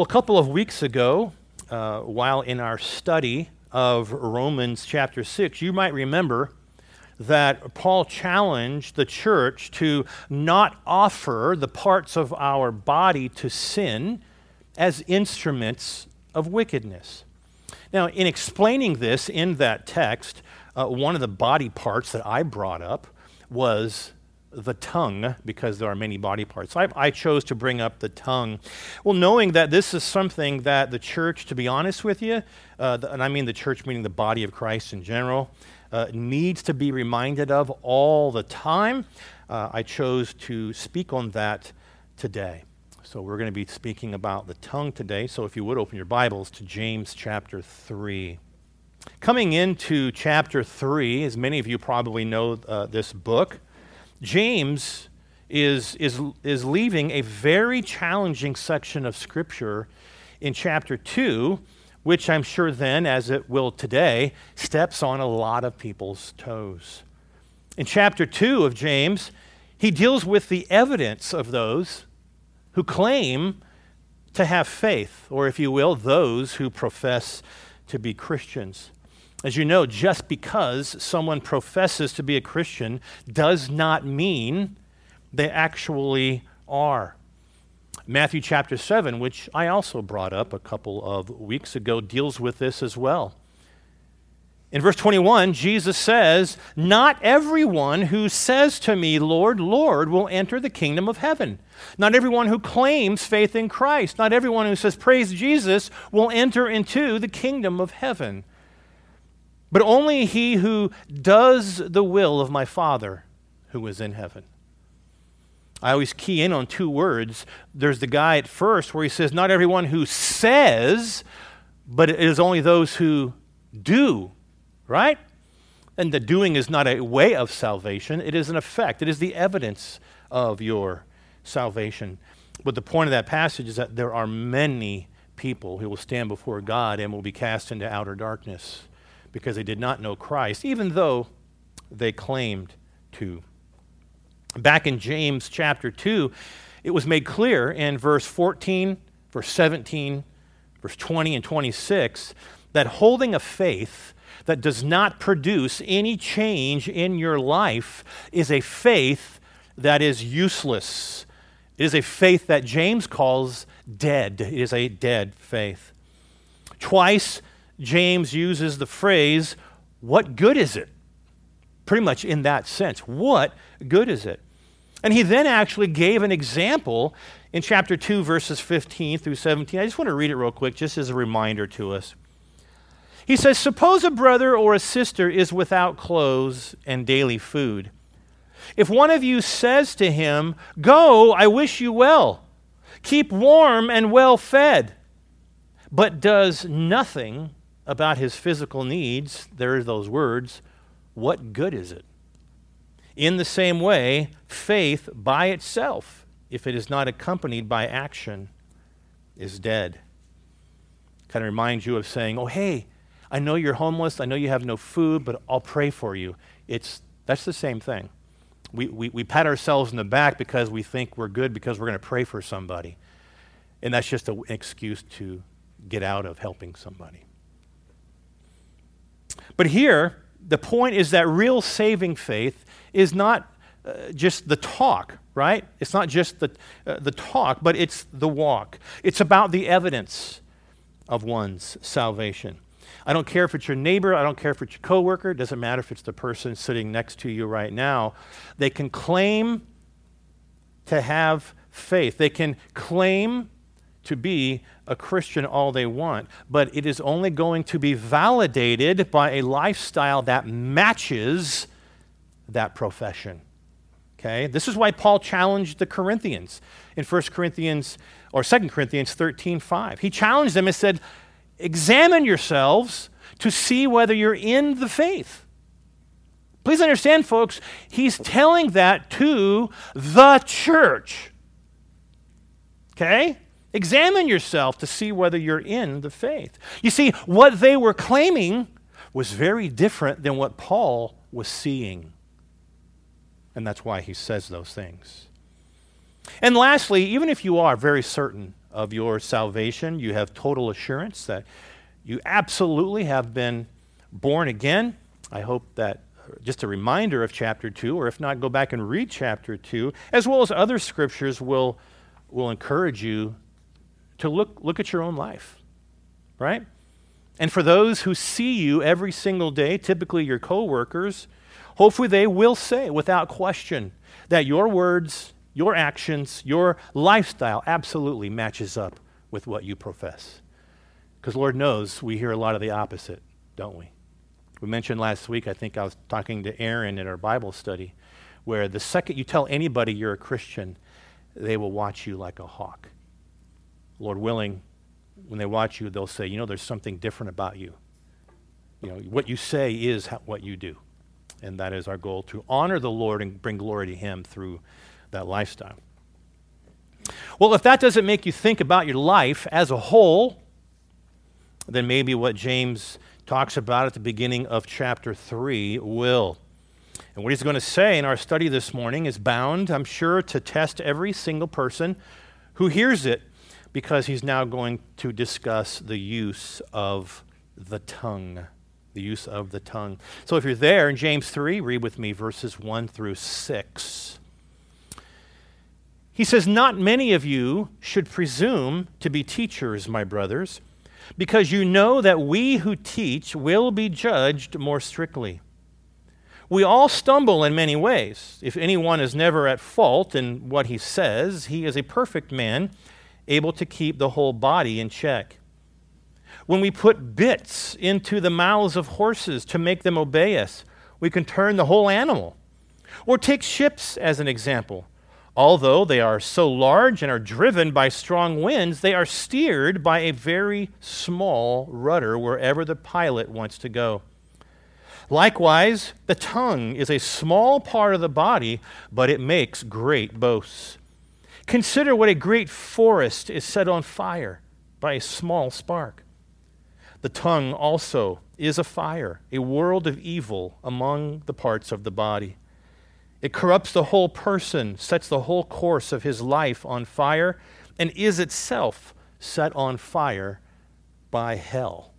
Well, a couple of weeks ago, uh, while in our study of Romans chapter 6, you might remember that Paul challenged the church to not offer the parts of our body to sin as instruments of wickedness. Now, in explaining this in that text, uh, one of the body parts that I brought up was the tongue, because there are many body parts. So I, I, chose to bring up the tongue. Well, knowing that this is something that the church, to be honest with you, uh, the, and I mean the church meaning the body of Christ in general, uh, needs to be reminded of all the time, uh, I chose to speak on that today. So we're going to be speaking about the tongue today. So if you would open your Bibles to James chapter 3. Coming into chapter 3, as many of you probably know uh, this book, James is, is, is leaving a very challenging section of Scripture in chapter 2, which I'm sure then, as it will today, steps on a lot of people's toes. In chapter 2 of James, he deals with the evidence of those who claim to have faith, or if you will, those who profess to be Christians. As you know, just because someone professes to be a Christian does not mean they actually are. Matthew chapter 7, which I also brought up a couple of weeks ago, deals with this as well. In verse 21, Jesus says, Not everyone who says to me, Lord, Lord, will enter the kingdom of heaven. Not everyone who claims faith in Christ, not everyone who says, Praise Jesus, will enter into the kingdom of heaven but only he who does the will of my Father who is in heaven. I always key in on two words. There's the guy at first where he says, Not everyone who says, but it is only those who do, right? And the doing is not a way of salvation, it is an effect, it is the evidence of your salvation. But the point of that passage is that there are many people who will stand before God and will be cast into outer darkness because they did not know Christ, even though they claimed to. Back in James chapter 2, it was made clear in verse 14, verse 17, verse 20, and 26 that holding a faith that does not produce any change in your life is a faith that is useless. It is a faith that James calls dead. It is a dead faith. Twice James uses the phrase, What good is it? Pretty much in that sense. What good is it? And he then actually gave an example in chapter 2, verses 15 through 17. I just want to read it real quick, just as a reminder to us. He says, Suppose a brother or a sister is without clothes and daily food. If one of you says to him, Go, I wish you well, keep warm and well fed, but does nothing about his physical needs, there are those words, what good is it? In the same way, faith by itself, if it is not accompanied by action, is dead. Kind of reminds you of saying, oh, hey, I know you're homeless, I know you have no food, but I'll pray for you. It's, that's the same thing. We, we, we pat ourselves in the back because we think we're good because we're going to pray for somebody. And that's just an excuse to get out of helping somebody. But here, the point is that real saving faith is not uh, just the talk, right? It's not just the, uh, the talk, but it's the walk. It's about the evidence of one's salvation. I don't care if it's your neighbor, I don't care if it's your coworker, it doesn't matter if it's the person sitting next to you right now. They can claim to have faith. They can claim to be a Christian all they want, but it is only going to be validated by a lifestyle that matches that profession. Okay? This is why Paul challenged the Corinthians in 1 Corinthians or 2 Corinthians 13 5. He challenged them and said, Examine yourselves to see whether you're in the faith. Please understand, folks, he's telling that to the church. Okay? Examine yourself to see whether you're in the faith. You see, what they were claiming was very different than what Paul was seeing. And that's why he says those things. And lastly, even if you are very certain of your salvation. You have total assurance that you absolutely have been born again. I hope that just a reminder of chapter 2, or if not, go back and read chapter 2, as well as other scriptures will, will encourage you to look, look at your own life, right? And for those who see you every single day, typically your coworkers, hopefully they will say without question that your words, your actions, your lifestyle absolutely matches up with what you profess. Because Lord knows we hear a lot of the opposite, don't we? We mentioned last week, I think I was talking to Aaron in our Bible study, where the second you tell anybody you're a Christian, they will watch you like a hawk. Lord willing, when they watch you, they'll say, you know, there's something different about you. You know, what you say is what you do. And that is our goal to honor the Lord and bring glory to Him through that lifestyle. Well, if that doesn't make you think about your life as a whole, then maybe what James talks about at the beginning of chapter 3 will. And what he's going to say in our study this morning is bound, I'm sure, to test every single person who hears it because he's now going to discuss the use of the tongue. The use of the tongue. So if you're there in James 3, read with me verses 1 through 6. He says, Not many of you should presume to be teachers, my brothers because you know that we who teach will be judged more strictly. We all stumble in many ways. If anyone is never at fault in what he says, he is a perfect man, able to keep the whole body in check. When we put bits into the mouths of horses to make them obey us, we can turn the whole animal. Or take ships as an example. Although they are so large and are driven by strong winds, they are steered by a very small rudder wherever the pilot wants to go. Likewise, the tongue is a small part of the body, but it makes great boasts. Consider what a great forest is set on fire by a small spark. The tongue also is a fire, a world of evil among the parts of the body. It corrupts the whole person, sets the whole course of his life on fire, and is itself set on fire by hell.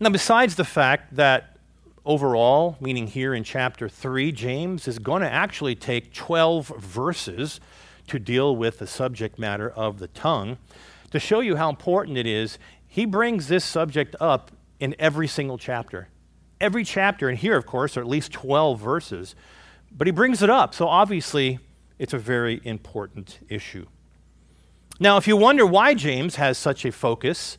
Now, besides the fact that overall, meaning here in chapter 3, James is going to actually take 12 verses to deal with the subject matter of the tongue. To show you how important it is, he brings this subject up in every single chapter every chapter, and here, of course, are at least 12 verses, but he brings it up. So obviously, it's a very important issue. Now, if you wonder why James has such a focus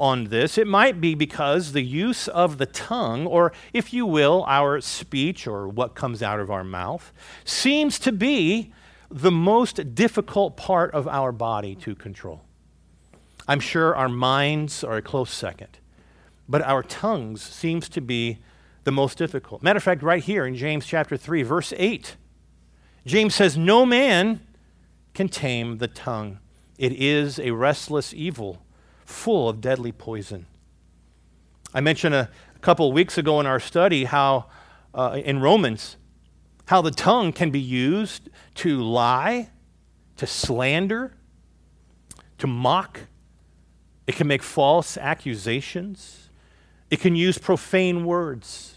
on this, it might be because the use of the tongue, or if you will, our speech or what comes out of our mouth, seems to be the most difficult part of our body to control. I'm sure our minds are a close second but our tongues seems to be the most difficult. Matter of fact, right here in James chapter 3, verse 8, James says, No man can tame the tongue. It is a restless evil, full of deadly poison. I mentioned a, couple of weeks ago in our study how, uh, in Romans, how the tongue can be used to lie, to slander, to mock. It can make false accusations. It can use profane words.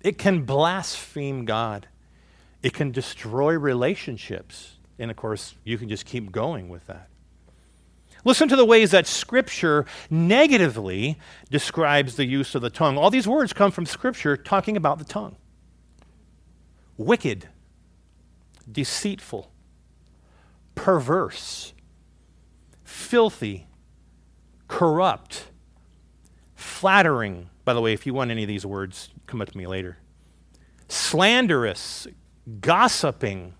It can blaspheme God. It can destroy relationships. And of course, you can just keep going with that. Listen to the ways that Scripture negatively describes the use of the tongue. All these words come from Scripture talking about the tongue wicked, deceitful, perverse, filthy, corrupt flattering. By the way, if you want any of these words, come up to me later. Slanderous, gossiping,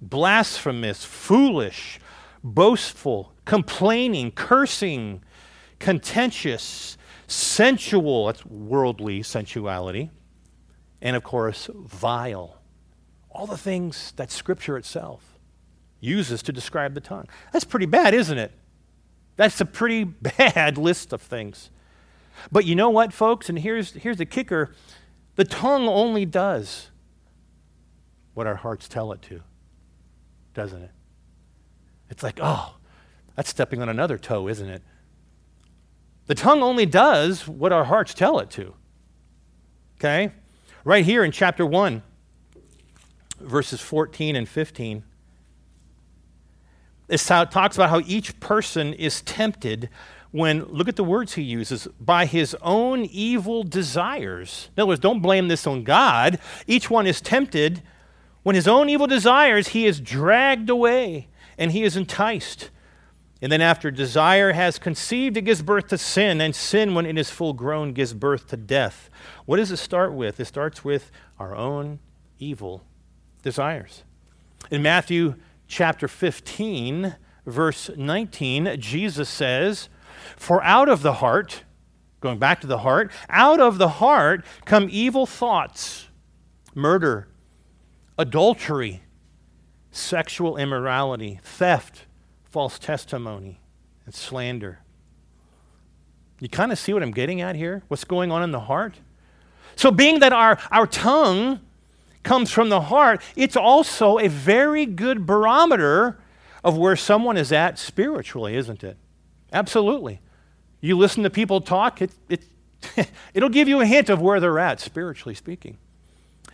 blasphemous, foolish, boastful, complaining, cursing, contentious, sensual, that's worldly sensuality, and of course, vile. All the things that Scripture itself uses to describe the tongue. That's pretty bad, isn't it? That's a pretty bad list of things. But you know what, folks? And here's, here's the kicker the tongue only does what our hearts tell it to, doesn't it? It's like, oh, that's stepping on another toe, isn't it? The tongue only does what our hearts tell it to. Okay? Right here in chapter 1, verses 14 and 15, it talks about how each person is tempted when, look at the words he uses, by his own evil desires. In other words, don't blame this on God. Each one is tempted when his own evil desires, he is dragged away and he is enticed. And then, after desire has conceived, it gives birth to sin, and sin, when it is full grown, gives birth to death. What does it start with? It starts with our own evil desires. In Matthew chapter 15, verse 19, Jesus says, For out of the heart, going back to the heart, out of the heart come evil thoughts, murder, adultery, sexual immorality, theft, false testimony, and slander. You kind of see what I'm getting at here? What's going on in the heart? So, being that our, our tongue comes from the heart, it's also a very good barometer of where someone is at spiritually, isn't it? Absolutely. You listen to people talk, it, it, it'll give you a hint of where they're at, spiritually speaking.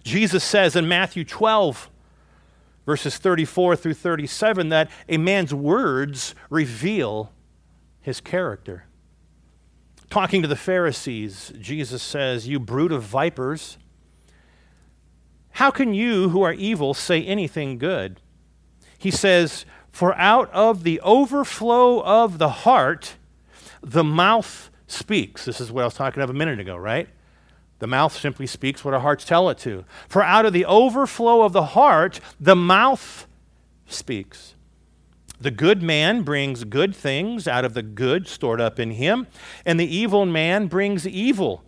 Jesus says in Matthew 12, verses 34 through 37, that a man's words reveal his character. Talking to the Pharisees, Jesus says, You brood of vipers, how can you who are evil say anything good? He says, For out of the overflow of the heart, the mouth speaks. This is what I was talking of a minute ago, right? The mouth simply speaks what our hearts tell it to. For out of the overflow of the heart, the mouth speaks. The good man brings good things out of the good stored up in him, and the evil man brings evil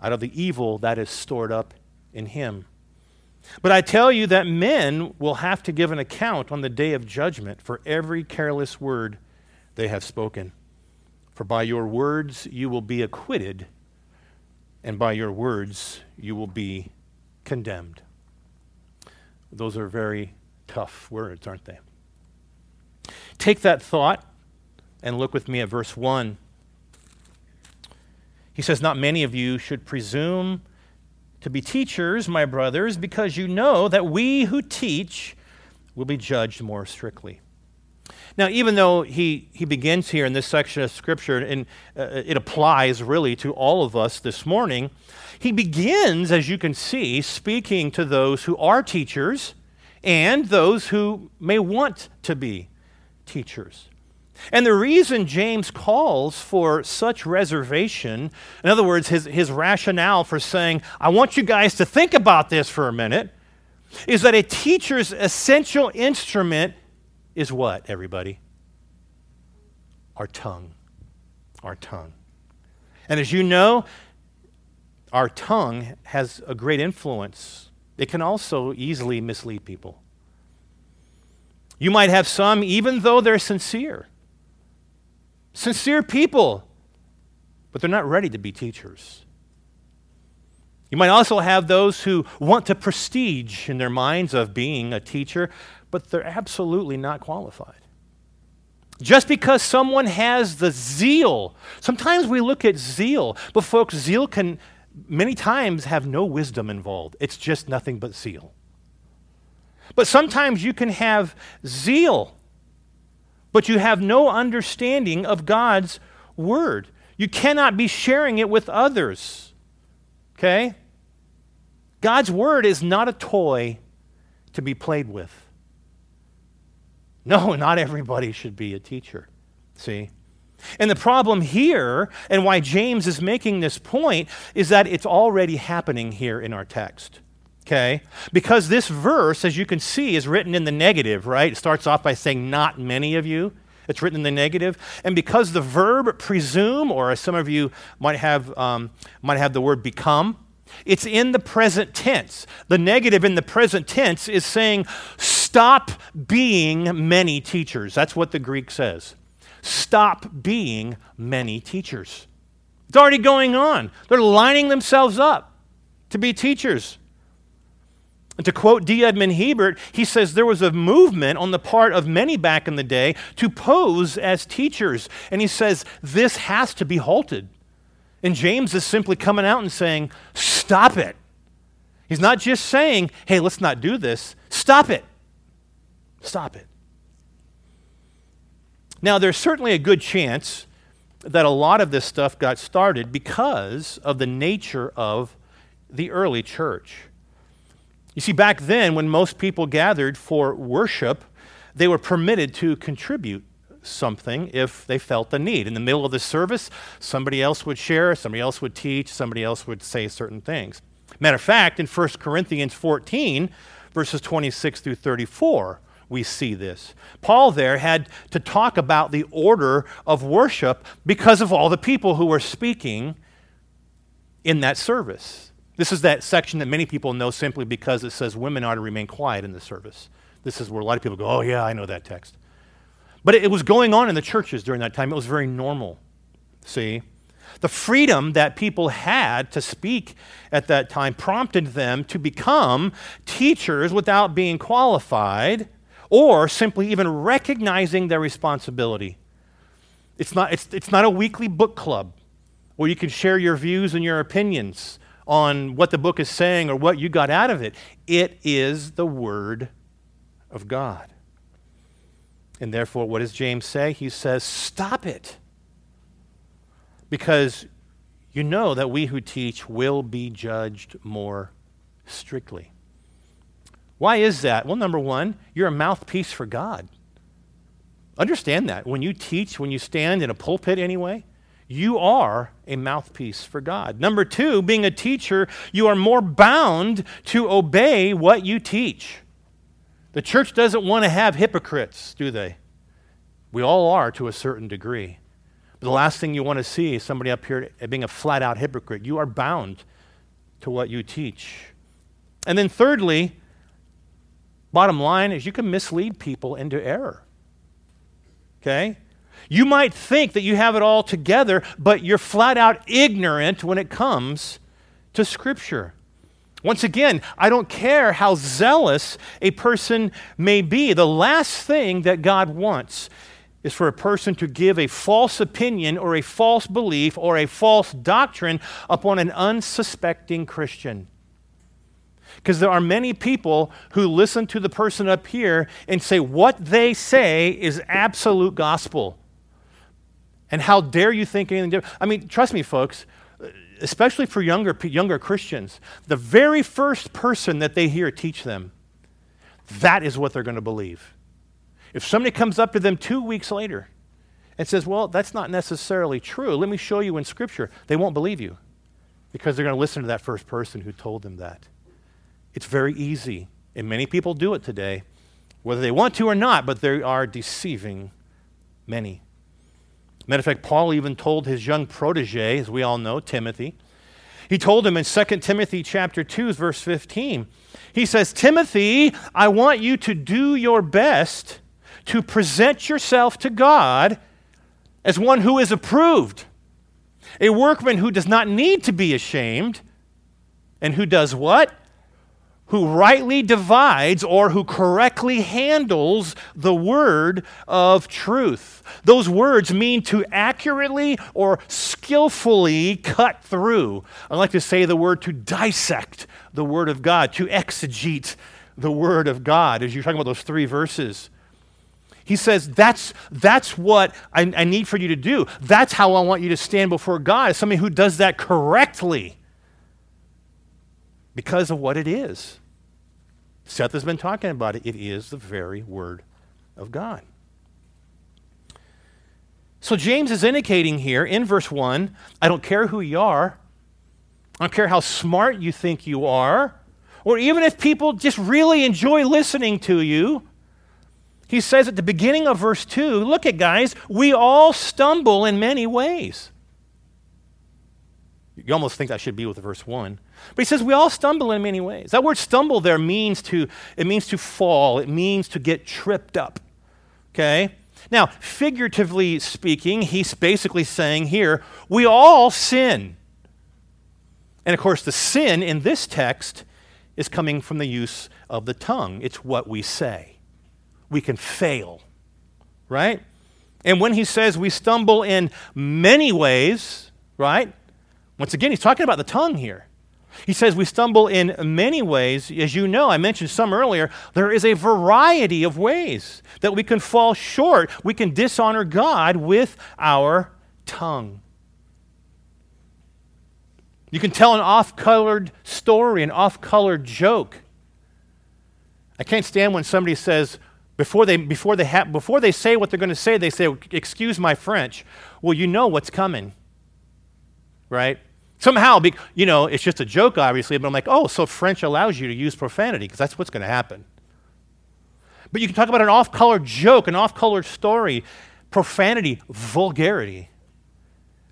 out of the evil that is stored up in him. But I tell you that men will have to give an account on the day of judgment for every careless word they have spoken. For by your words you will be acquitted, and by your words you will be condemned. Those are very tough words, aren't they? Take that thought and look with me at verse 1. He says, Not many of you should presume to be teachers, my brothers, because you know that we who teach will be judged more strictly. Now, even though he, he begins here in this section of Scripture, and uh, it applies really to all of us this morning, he begins, as you can see, speaking to those who are teachers and those who may want to be teachers. And the reason James calls for such reservation, in other words, his, his rationale for saying, I want you guys to think about this for a minute, is that a teacher's essential instrument is what, everybody? Our tongue. Our tongue. And as you know, our tongue has a great influence. It can also easily mislead people. You might have some, even though they're sincere, sincere people, but they're not ready to be teachers. You might also have those who want the prestige in their minds of being a teacher, but they're absolutely not qualified. Just because someone has the zeal, sometimes we look at zeal, but folks, zeal can many times have no wisdom involved. It's just nothing but zeal. But sometimes you can have zeal but you have no understanding of God's word. You cannot be sharing it with others. Okay? God's word is not a toy to be played with. No, not everybody should be a teacher. See? And the problem here, and why James is making this point, is that it's already happening here in our text. Okay? Because this verse, as you can see, is written in the negative, right? It starts off by saying, not many of you. It's written in the negative. And because the verb presume, or as some of you might have, um, might have the word become, it's in the present tense. The negative in the present tense is saying, stop being many teachers. That's what the Greek says. Stop being many teachers. It's already going on. They're lining themselves up to be teachers. And to quote D. Edmond Hiebert, he says there was a movement on the part of many back in the day to pose as teachers. And he says this has to be halted. And James is simply coming out and saying, Stop it. He's not just saying, Hey, let's not do this. Stop it. Stop it. Now, there's certainly a good chance that a lot of this stuff got started because of the nature of the early church. You see, back then, when most people gathered for worship, they were permitted to contribute something if they felt the need. In the middle of the service, somebody else would share, somebody else would teach, somebody else would say certain things. Matter of fact, in 1 Corinthians 14, verses 26 through 34, we see this. Paul there had to talk about the order of worship because of all the people who were speaking in that service. This is that section that many people know simply because it says women are to remain quiet in the service. This is where a lot of people go, oh, yeah, I know that text. But it, was going on in the churches during that time. It was very normal. See? The freedom that people had to speak at that time prompted them to become teachers without being qualified or simply even recognizing their responsibility. It's not, it's, it's not a weekly book club where you can share your views and your opinions on what the book is saying or what you got out of it. It is the Word of God. And therefore, what does James say? He says, Stop it. Because you know that we who teach will be judged more strictly. Why is that? Well, number one, you're a mouthpiece for God. Understand that. When you teach, when you stand in a pulpit anyway, you are a mouthpiece for God. Number two, being a teacher, you are more bound to obey what you teach. The church doesn't want to have hypocrites, do they? We all are to a certain degree. But the last thing you want to see is somebody up here being a flat out hypocrite. You are bound to what you teach. And then, thirdly, Bottom line is you can mislead people into error. Okay? You might think that you have it all together, but you're flat out ignorant when it comes to Scripture. Once again, I don't care how zealous a person may be. The last thing that God wants is for a person to give a false opinion or a false belief or a false doctrine upon an unsuspecting Christian. Because there are many people who listen to the person up here and say what they say is absolute gospel. And how dare you think anything different? I mean, trust me, folks, especially for younger, younger Christians, the very first person that they hear teach them, that is what they're going to believe. If somebody comes up to them two weeks later and says, Well, that's not necessarily true, let me show you in Scripture, they won't believe you because they're going to listen to that first person who told them that. It's very easy, and many people do it today, whether they want to or not, but they are deceiving many. Matter of fact, Paul even told his young protege, as we all know, Timothy, he told him in 2 Timothy chapter 2, verse 15, he says, Timothy, I want you to do your best to present yourself to God as one who is approved, a workman who does not need to be ashamed, and who does what? Who rightly divides or who correctly handles the word of truth. Those words mean to accurately or skillfully cut through. I like to say the word to dissect the word of God, to exegete the word of God, as you're talking about those three verses. He says, that's, that's what I, I need for you to do. That's how I want you to stand before God, as somebody who does that correctly because of what it is. Seth has been talking about it. It is the very Word of God. So James is indicating here in verse 1 I don't care who you are, I don't care how smart you think you are, or even if people just really enjoy listening to you. He says at the beginning of verse 2 look at guys, we all stumble in many ways. You almost think that should be with verse 1. But he says we all stumble in many ways. That word stumble there means to it means to fall. It means to get tripped up. Okay? Now, figuratively speaking, he's basically saying here, we all sin. And of course, the sin in this text is coming from the use of the tongue. It's what we say. We can fail, right? And when he says we stumble in many ways, right? Once again, he's talking about the tongue here. He says we stumble in many ways. As you know, I mentioned some earlier, there is a variety of ways that we can fall short. We can dishonor God with our tongue. You can tell an off colored story, an off colored joke. I can't stand when somebody says, before they, before, they ha- before they say what they're going to say, they say, Excuse my French. Well, you know what's coming, right? Somehow, you know, it's just a joke, obviously, but I'm like, oh, so French allows you to use profanity because that's what's going to happen. But you can talk about an off color joke, an off color story, profanity, vulgarity,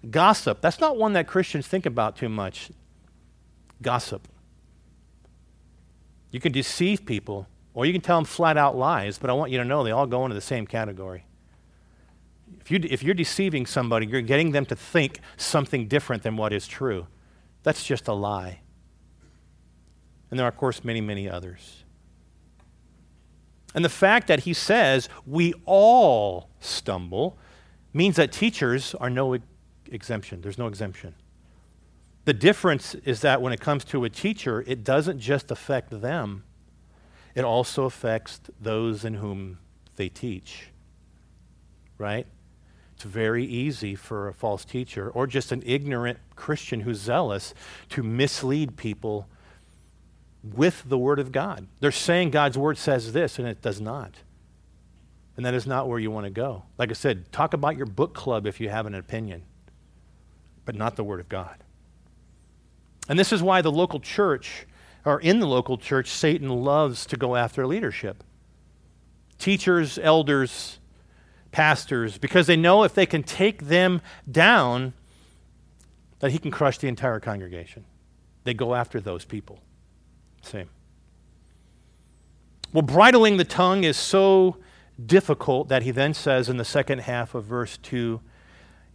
gossip. That's not one that Christians think about too much. Gossip. You can deceive people, or you can tell them flat out lies, but I want you to know they all go into the same category. If, you, if you're deceiving somebody, you're getting them to think something different than what is true. That's just a lie. And there are, of course, many, many others. And the fact that he says we all stumble means that teachers are no exemption. There's no exemption. The difference is that when it comes to a teacher, it doesn't just affect them, it also affects those in whom they teach. Right? It's very easy for a false teacher or just an ignorant Christian who's zealous to mislead people with the Word of God. They're saying God's Word says this, and it does not. And that is not where you want to go. Like I said, talk about your book club if you have an opinion, but not the Word of God. And this is why the local church, or in the local church, Satan loves to go after leadership. Teachers, elders, pastors because they know if they can take them down, that he can crush the entire congregation. They go after those people. Same. Well, bridling the tongue is so difficult that he then says in the second half of verse 2,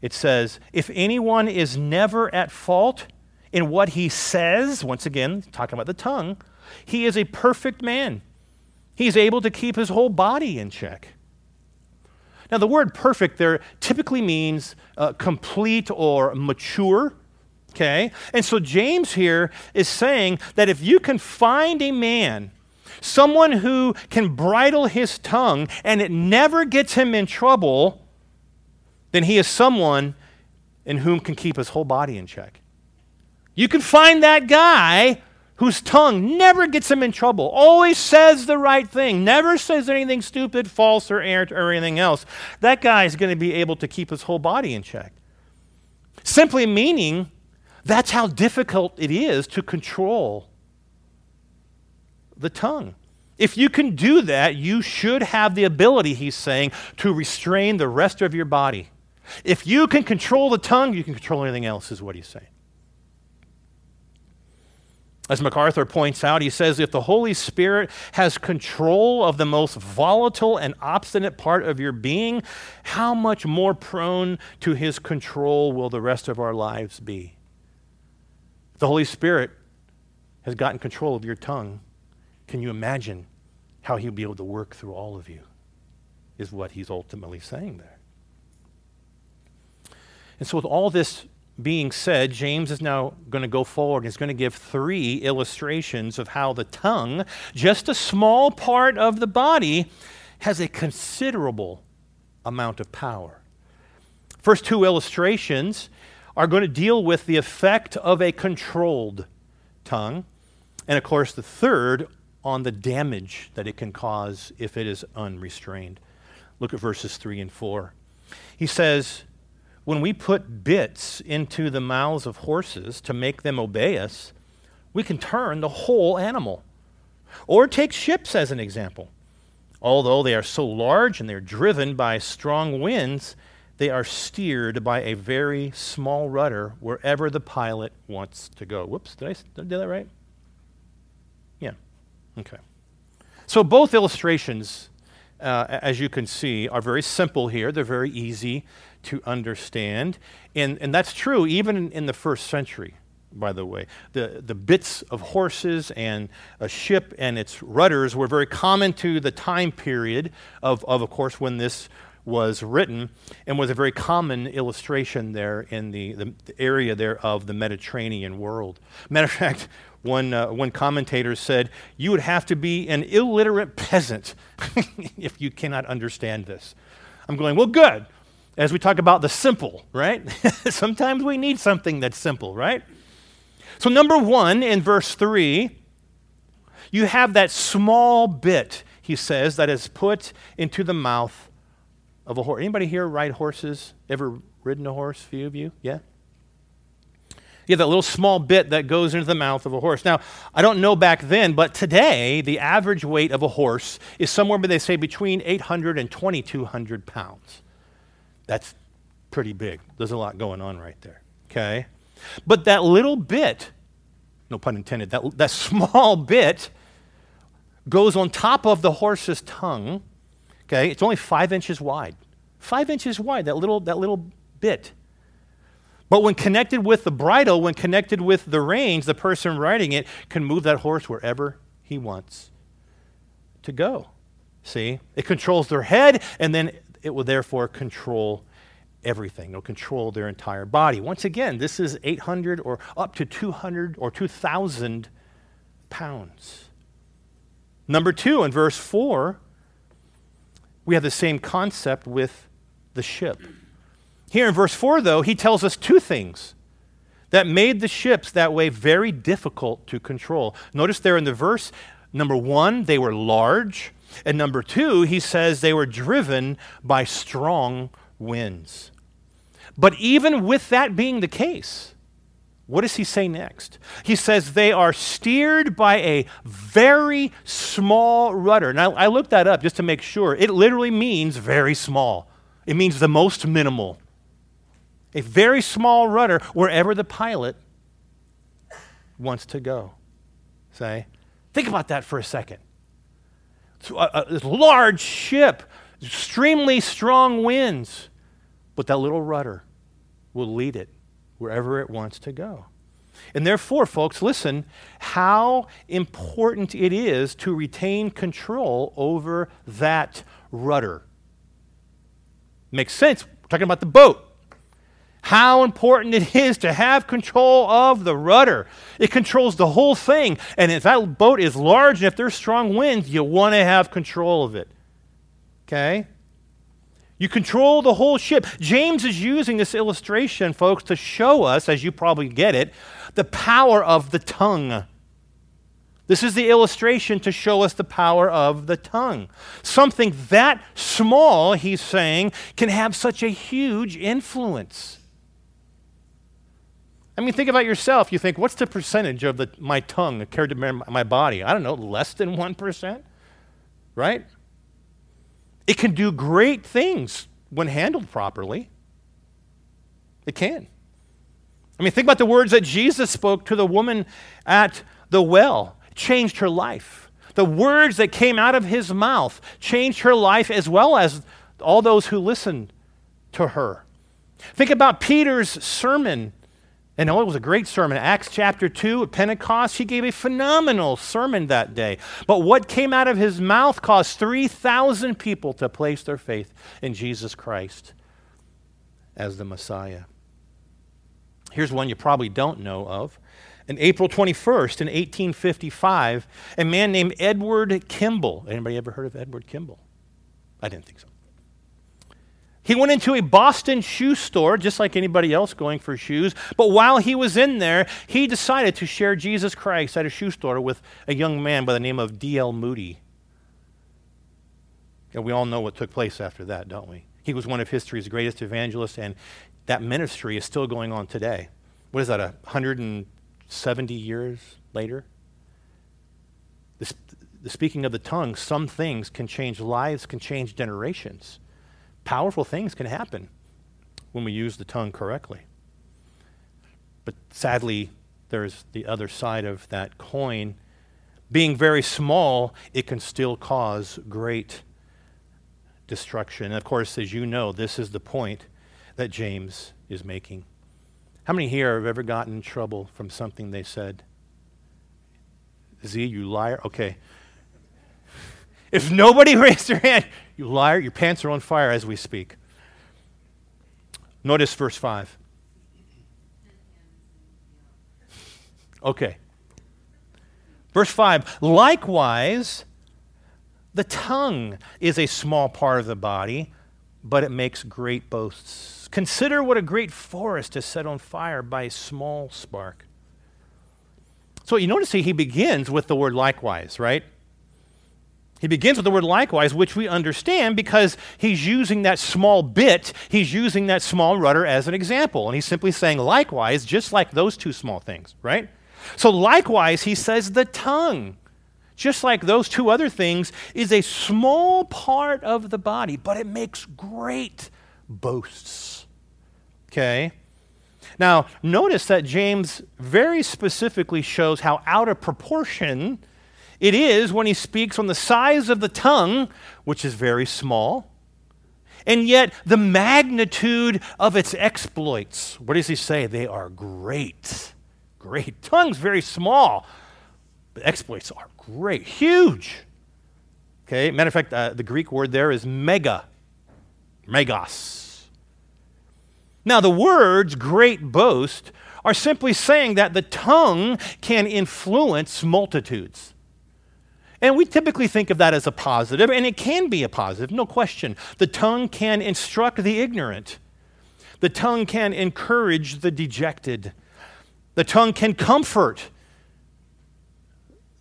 it says, If anyone is never at fault in what he says, once again, talking about the tongue, he is a perfect man. He's able to keep his whole body in check. Now, the word perfect there typically means uh, complete or mature. Okay? And so James here is saying that if you can find a man, someone who can bridle his tongue and it never gets him in trouble, then he is someone in whom can keep his whole body in check. You can find that guy whose tongue never gets him in trouble, always says the right thing, never says anything stupid, false, or errant, or anything else, that guy is going to be able to keep his whole body in check. Simply meaning that's how difficult it is to control the tongue. If you can do that, you should have the ability, he's saying, to restrain the rest of your body. If you can control the tongue, you can control anything else, is what he's saying. As MacArthur points out, he says if the Holy Spirit has control of the most volatile and obstinate part of your being, how much more prone to his control will the rest of our lives be? The Holy Spirit has gotten control of your tongue. Can you imagine how he'll be able to work through all of you? Is what he's ultimately saying there. And so, with all this being said, James is now going to go forward. and He's going to give three illustrations of how the tongue, just a small part of the body, has a considerable amount of power. First two illustrations are going to deal with the effect of a controlled tongue. And of course, the third on the damage that it can cause if it is unrestrained. Look at verses 3 and 4. He says, when we put bits into the mouths of horses to make them obey us, we can turn the whole animal. Or take ships as an example. Although they are so large and they're driven by strong winds, they are steered by a very small rudder wherever the pilot wants to go. Whoops, did I, did that right? Yeah. Okay. So both illustrations, uh, as you can see, are very simple here. They're very easy to understand. And, and that's true even in, the first century. by the way. The, the bits of horses and a ship and its rudders were very common to the time period of, of, of course, when this was written and was a very common illustration there in the, the, the area there of the Mediterranean world. Matter of fact, one, uh, one commentator said, You would have to be an illiterate peasant if you cannot understand this. I'm going, Well, good. As we talk about the simple, right? Sometimes we need something that's simple, right? So, number one, in verse 3, you have that small bit, he says, that is put into the mouth of a horse. Anybody here ride horses? Ever ridden a horse? Few of you? Yeah? You have that little small bit that goes into the mouth of a horse. Now, I don't know back then, but today, the average weight of a horse is somewhere, they say, between 800 and 2,200 pounds. That's pretty big. There's a lot going on right there. Okay? But that little bit, no pun intended, that, that small bit goes on top of the horse's tongue. Okay? It's only five inches wide. Five inches wide, that little, that little bit. But when connected with the bridle, when connected with the reins, the person riding it can move that horse wherever he wants to go. See? It controls their head, and then it will therefore control everything. It'll control their entire body. Once again, this is 800 or up to 200 or 2,000 pounds. Number two, in verse 4, we have the same concept with the ship. Here in verse 4, though, he tells us two things that made the ships that way very difficult to control. Notice there in the verse, number one, they were large. And number two, he says they were driven by strong winds. But even with that being the case, what does he say next? He says they are steered by a very small rudder. Now, I looked that up just to make sure. It literally means very small, it means the most minimal. A very small rudder wherever the pilot wants to go. Say, think about that for a second a, a large ship, extremely strong winds, but that little rudder will lead it wherever it wants to go. And therefore, folks, listen how important it is to retain control over that rudder. Makes sense. We're talking about the boat how important it is to have control of the rudder. It controls the whole thing. And if that boat is large and if there's strong winds, you want to have control of it. Okay? You control the whole ship. James is using this illustration, folks, to show us, as you probably get it, the power of the tongue. This is the illustration to show us the power of the tongue. Something that small, he's saying, can have such a huge influence. I mean, think about yourself. You think, what's the percentage of the, my tongue compared to my body? I don't know, less than 1%, right? It can do great things when handled properly. It can. I mean, think about the words that Jesus spoke to the woman at the well, changed her life. The words that came out of his mouth changed her life as well as all those who listened to her. Think about Peter's sermon and oh, it was a great sermon. Acts chapter 2 at Pentecost, he gave a phenomenal sermon that day. But what came out of his mouth caused 3,000 people to place their faith in Jesus Christ as the Messiah. Here's one you probably don't know of. In April 21st, in 1855, a man named Edward Kimball. Anybody ever heard of Edward Kimball? I didn't think so. He went into a Boston shoe store, just like anybody else going for shoes. But while he was in there, he decided to share Jesus Christ at a shoe store with a young man by the name of D.L. Moody. And we all know what took place after that, don't we? He was one of history's greatest evangelists, and that ministry is still going on today. What is that, 170 years later? The, the speaking of the tongue, some things can change lives, can change generations powerful things can happen when we use the tongue correctly. But sadly, there's the other side of that coin. Being very small, it can still cause great destruction. And of course, as you know, this is the point that James is making. How many here have ever gotten in trouble from something they said? Z, you liar? Okay. If nobody raised their hand, you liar, your pants are on fire as we speak. Notice verse 5. Okay. Verse 5 Likewise, the tongue is a small part of the body, but it makes great boasts. Consider what a great forest is set on fire by a small spark. So you notice he begins with the word likewise, right? He begins with the word likewise, which we understand because he's using that small bit, he's using that small rudder as an example. And he's simply saying likewise, just like those two small things, right? So likewise, he says the tongue, just like those two other things, is a small part of the body, but it makes great boasts. Okay? Now, notice that James very specifically shows how out of proportion it is when he speaks on the size of the tongue, which is very small, and yet the magnitude of its exploits. What does he say? They are great. Great. Tongue's very small, but exploits are great, huge. Okay, matter of fact, uh, the Greek word there is mega, megas. Now, the words great boast are simply saying that the tongue can influence multitudes. And we typically think of that as a positive, and it can be a positive, no question. The tongue can instruct the ignorant, the tongue can encourage the dejected, the tongue can comfort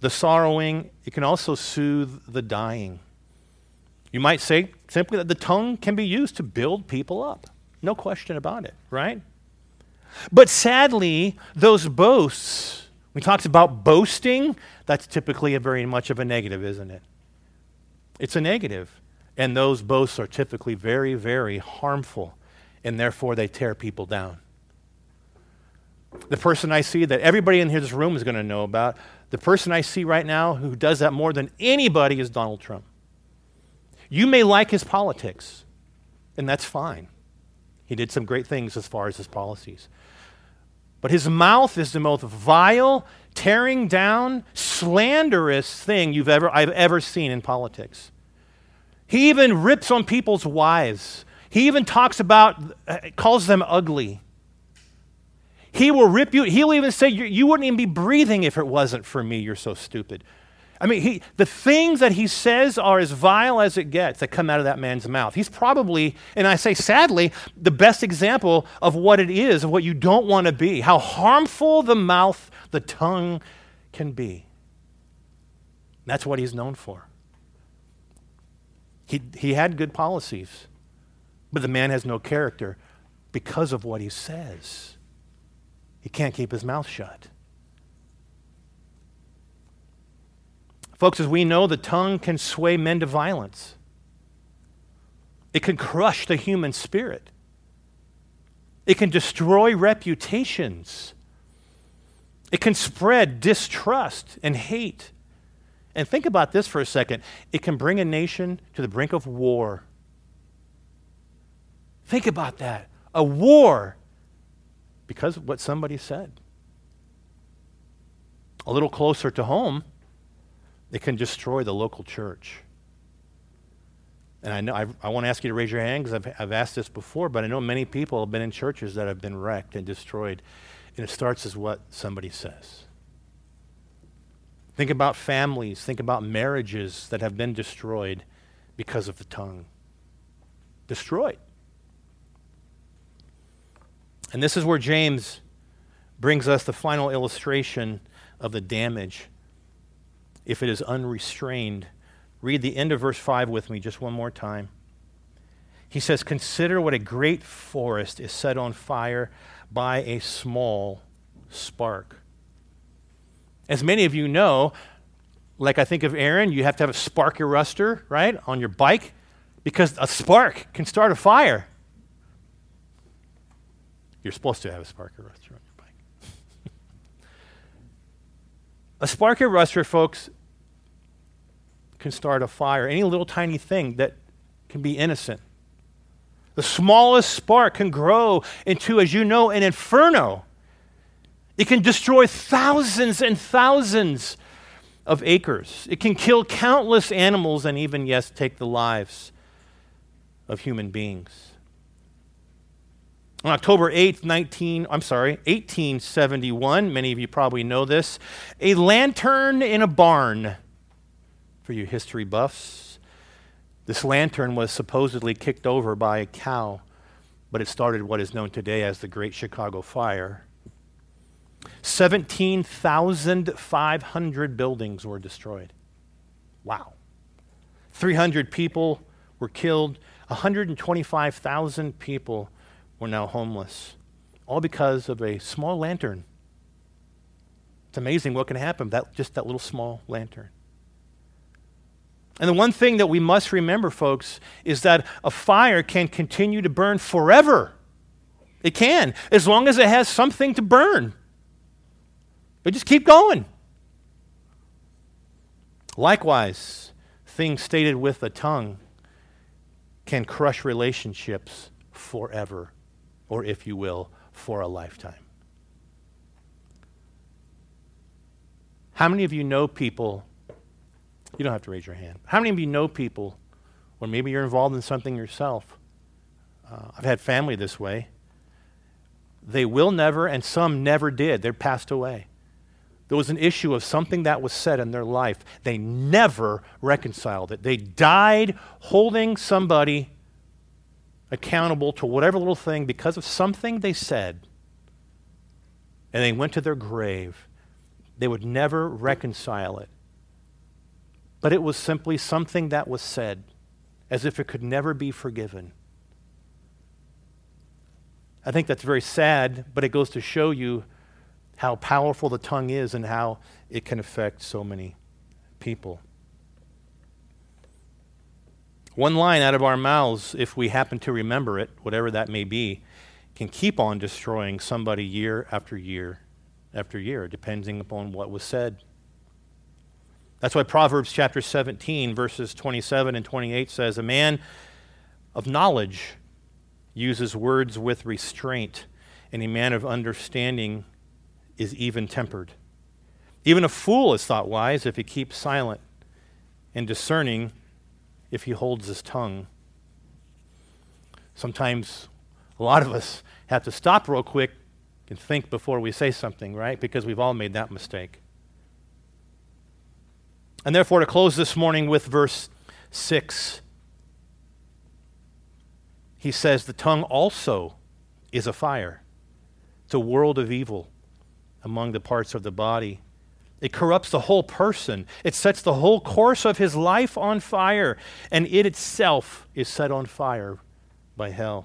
the sorrowing, it can also soothe the dying. You might say simply that the tongue can be used to build people up. No question about it, right? But sadly, those boasts we talked about boasting, that's typically a very much of a negative, isn't it? It's a negative. And those boasts are typically very, very harmful, and therefore they tear people down. The person I see that everybody in this room is going to know about, the person I see right now who does that more than anybody is Donald Trump. You may like his politics, and that's fine. He did some great things as far as his policies. But his mouth is the most vile, tearing down, slanderous thing you've ever, I've ever seen in politics. He even rips on people's wives. He even talks about, uh, calls them ugly. He will rip you. He'll even say, you, you wouldn't even be breathing if it wasn't for me. You're so stupid. I mean, he, the things that he says are as vile as it gets that come out of that man's mouth. He's probably, and I say sadly, the best example of what it is, of what you don't want to be, how harmful the mouth, the tongue can be. That's what he's known for. He, he had good policies, but the man has no character because of what he says. He can't keep his mouth shut. Folks, as we know, the tongue can sway men to violence, it can crush the human spirit, it can destroy reputations, it can spread distrust and hate. And think about this for a second it can bring a nation to the brink of war. Think about that. A war because of what somebody said. A little closer to home, it can destroy the local church. And I know I, I want to ask you to raise your hand because I've, I've asked this before, but I know many people have been in churches that have been wrecked and destroyed. And it starts as what somebody says. Think about families, think about marriages that have been destroyed because of the tongue. Destroyed. And this is where James brings us the final illustration of the damage if it is unrestrained. Read the end of verse 5 with me just one more time. He says, Consider what a great forest is set on fire by a small spark. As many of you know, like I think of Aaron, you have to have a spark arrestor, right, on your bike because a spark can start a fire. You're supposed to have a spark arrestor on your bike. A spark arrestor, folks, can start a fire. Any little tiny thing that can be innocent. The smallest spark can grow into, as you know, an inferno. It can destroy thousands and thousands of acres. It can kill countless animals and even, yes, take the lives of human beings. On October 8th, 19, I'm sorry, 1871, many of you probably know this, a lantern in a barn, for you history buffs. This lantern was supposedly kicked over by a cow, but it started what is known today as the Great Chicago Fire. 17,500 buildings were destroyed. Wow. 300 people were killed. 125,000 people were now homeless, all because of a small lantern. It's amazing what can happen that just that little small lantern. And the one thing that we must remember, folks, is that a fire can continue to burn forever. It can, as long as it has something to burn. But just keep going. Likewise, things stated with the tongue can crush relationships forever, or if you will, for a lifetime. How many of you know people? You don't have to raise your hand. How many of you know people, or maybe you're involved in something yourself? Uh, I've had family this way. They will never, and some never did. They're passed away there was an issue of something that was said in their life. They never reconciled it. They died holding somebody accountable to whatever little thing because of something they said. And they went to their grave. They would never reconcile it. But it was simply something that was said, as if it could never be forgiven. I think that's very sad, but it goes to show you how powerful the tongue is and how it can affect so many people. One line out of our mouths, if we happen to remember it, whatever that may be, can keep on destroying somebody year after year after year, depending upon what was said. That's why Proverbs chapter 17, verses 27 and 28 says, A man of knowledge uses words with restraint, and a man of understanding is even tempered. Even a fool is thought wise if he keeps silent, and discerning if he holds his tongue. Sometimes a lot of us have to stop real quick and think before we say something, right? Because we've all made that mistake. And therefore, to close this morning with verse 6, he says, The tongue also is a fire, it's a world of evil among the parts of the body. It corrupts the whole person. It sets the whole course of his life on fire, and it itself is set on fire by hell.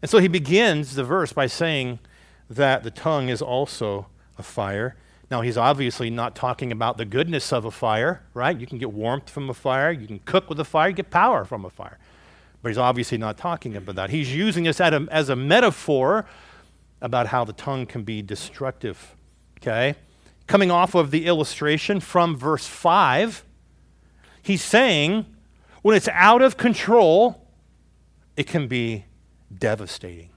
And so he begins the verse by saying that the tongue is also a fire. Now, he's obviously not talking about the goodness of a fire, right? You can get warmth from a fire, you can cook with a fire, you get power from a fire. But he's obviously not talking about that. He's using this as a metaphor about how the tongue can be destructive. Okay? Coming off of the illustration from verse 5, he's saying when it's out of control, it can be devastating.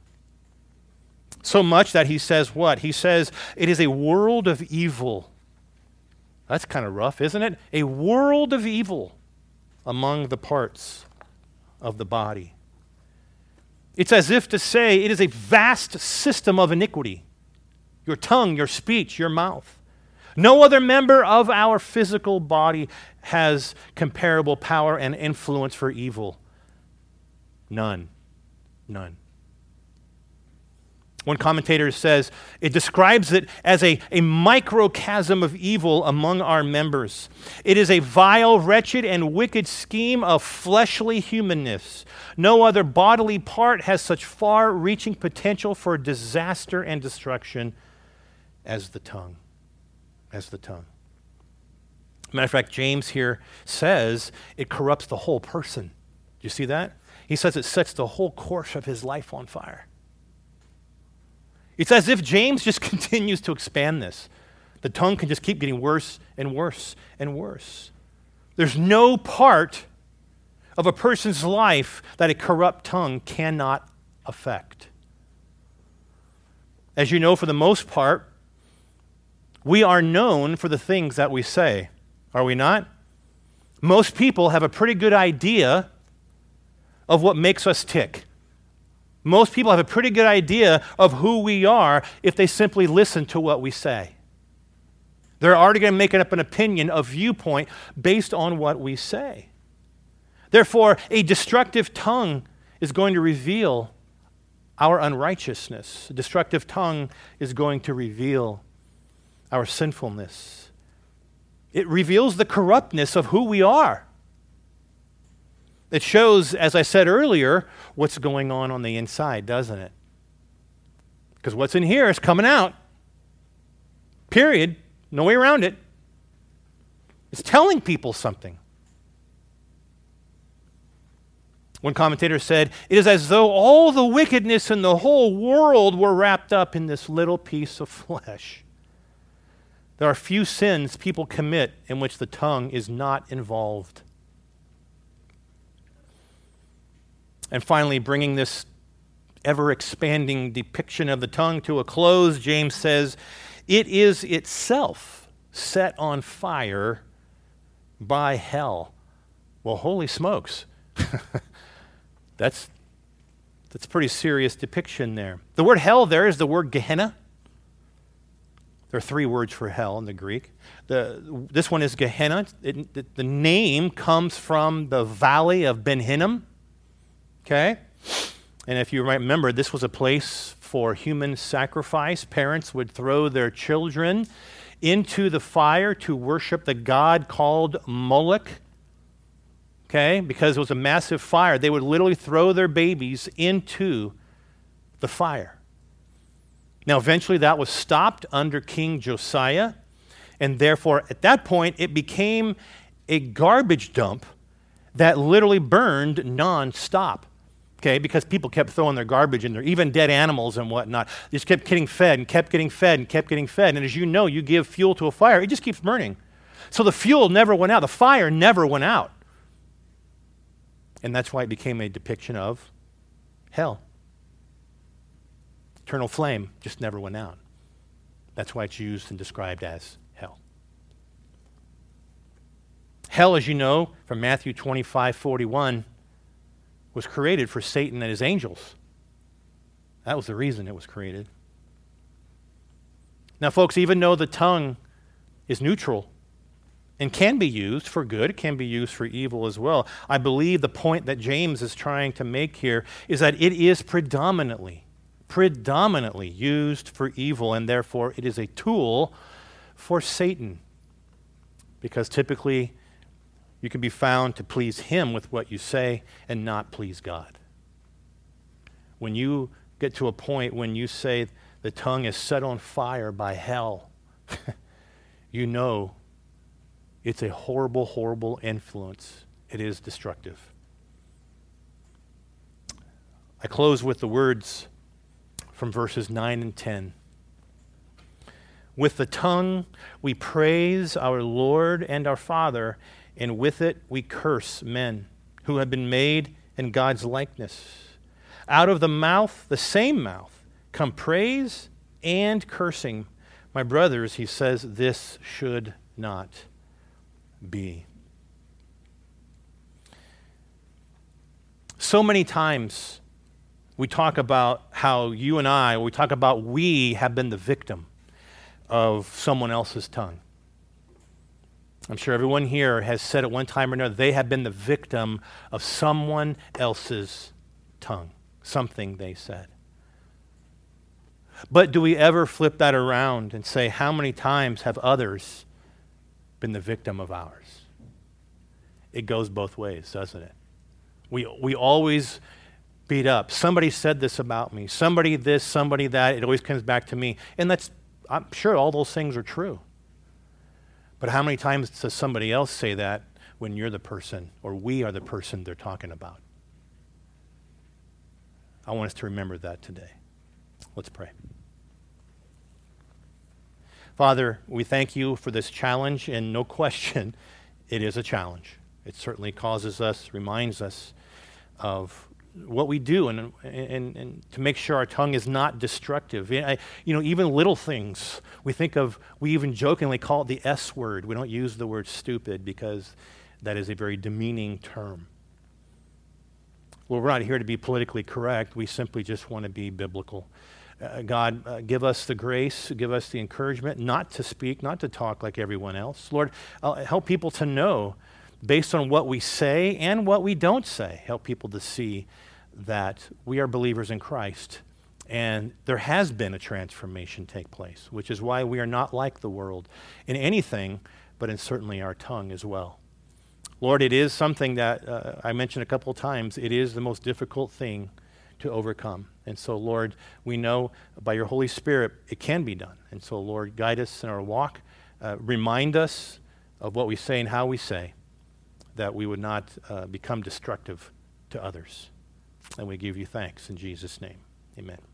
So much that he says what? He says it is a world of evil. That's kind of rough, isn't it? A world of evil among the parts of the body. It's as if to say it is a vast system of iniquity your tongue, your speech, your mouth. No other member of our physical body has comparable power and influence for evil. None. None. One commentator says it describes it as a, a microcosm of evil among our members. It is a vile, wretched, and wicked scheme of fleshly humanness. No other bodily part has such far reaching potential for disaster and destruction as the tongue. As the tongue. Matter of fact, James here says it corrupts the whole person. Do you see that? He says it sets the whole course of his life on fire. It's as if James just continues to expand this. The tongue can just keep getting worse and worse and worse. There's no part of a person's life that a corrupt tongue cannot affect. As you know, for the most part, we are known for the things that we say, are we not? Most people have a pretty good idea of what makes us tick. Most people have a pretty good idea of who we are if they simply listen to what we say. They're already going to make up an opinion, a viewpoint based on what we say. Therefore, a destructive tongue is going to reveal our unrighteousness. A destructive tongue is going to reveal our sinfulness. It reveals the corruptness of who we are. It shows, as I said earlier, what's going on on the inside, doesn't it? Because what's in here is coming out. Period. No way around it. It's telling people something. One commentator said, It is as though all the wickedness in the whole world were wrapped up in this little piece of flesh. There are few sins people commit in which the tongue is not involved. And finally, bringing this ever expanding depiction of the tongue to a close, James says, it is itself set on fire by hell. Well, holy smokes. that's, that's a pretty serious depiction there. The word hell there is the word Gehenna. There are three words for hell in the Greek. The, this one is Gehenna. It, the name comes from the valley of Ben Hinnom. Okay? And if you remember, this was a place for human sacrifice. Parents would throw their children into the fire to worship the god called Moloch. Okay? Because it was a massive fire. They would literally throw their babies into the fire. Now, eventually, that was stopped under King Josiah. And therefore, at that point, it became a garbage dump that literally burned nonstop okay, because people kept throwing their garbage in there, even dead animals and whatnot. They just kept getting fed and kept getting fed and kept getting fed. And as you know, you give fuel to a fire, it just keeps burning. So the fuel never went out, the fire never went out. And that's why it became a depiction of hell. Eternal flame just never went out. That's why it's used and described as hell. Hell, as you know from Matthew 25 41, was created for Satan and his angels. That was the reason it was created. Now, folks, even though the tongue is neutral and can be used for good, can be used for evil as well. I believe the point that James is trying to make here is that it is predominantly, predominantly used for evil, and therefore it is a tool for Satan. Because typically, you can be found to please Him with what you say and not please God. When you get to a point when you say the tongue is set on fire by hell, you know it's a horrible, horrible influence. It is destructive. I close with the words from verses 9 and 10. With the tongue we praise our Lord and our Father and with it we curse men who have been made in God's likeness. Out of the mouth, the same mouth, come praise and cursing. My brothers, he says, this should not be. So many times we talk about how you and I, we talk about we have been the victim of someone else's tongue. I'm sure everyone here has said at one time or another they have been the victim of someone else's tongue, something they said. But do we ever flip that around and say, how many times have others been the victim of ours? It goes both ways, doesn't it? We, we always beat up. Somebody said this about me. Somebody this, somebody that. It always comes back to me. And that's, I'm sure all those things are true. But how many times does somebody else say that when you're the person or we are the person they're talking about? I want us to remember that today. Let's pray. Father, we thank you for this challenge, and no question, it is a challenge. It certainly causes us, reminds us of what we do and, and, and to make sure our tongue is not destructive. I, you know, even little things. We think of, we even jokingly call it the S word. We don't use the word stupid because that is a very demeaning term. Well, we're not here to be politically correct. We simply just want to be biblical. Uh, God, uh, give us the grace, give us the encouragement not to speak, not to talk like everyone else. Lord, uh, help people to know based on what we say and what we don't say. Help people to see that we are believers in Christ and there has been a transformation take place, which is why we are not like the world in anything, but in certainly our tongue as well. Lord, it is something that uh, I mentioned a couple of times. It is the most difficult thing to overcome. And so, Lord, we know by your Holy Spirit it can be done. And so, Lord, guide us in our walk. Uh, remind us of what we say and how we say, that we would not uh, become destructive to others. And we give you thanks in Jesus' name. Amen.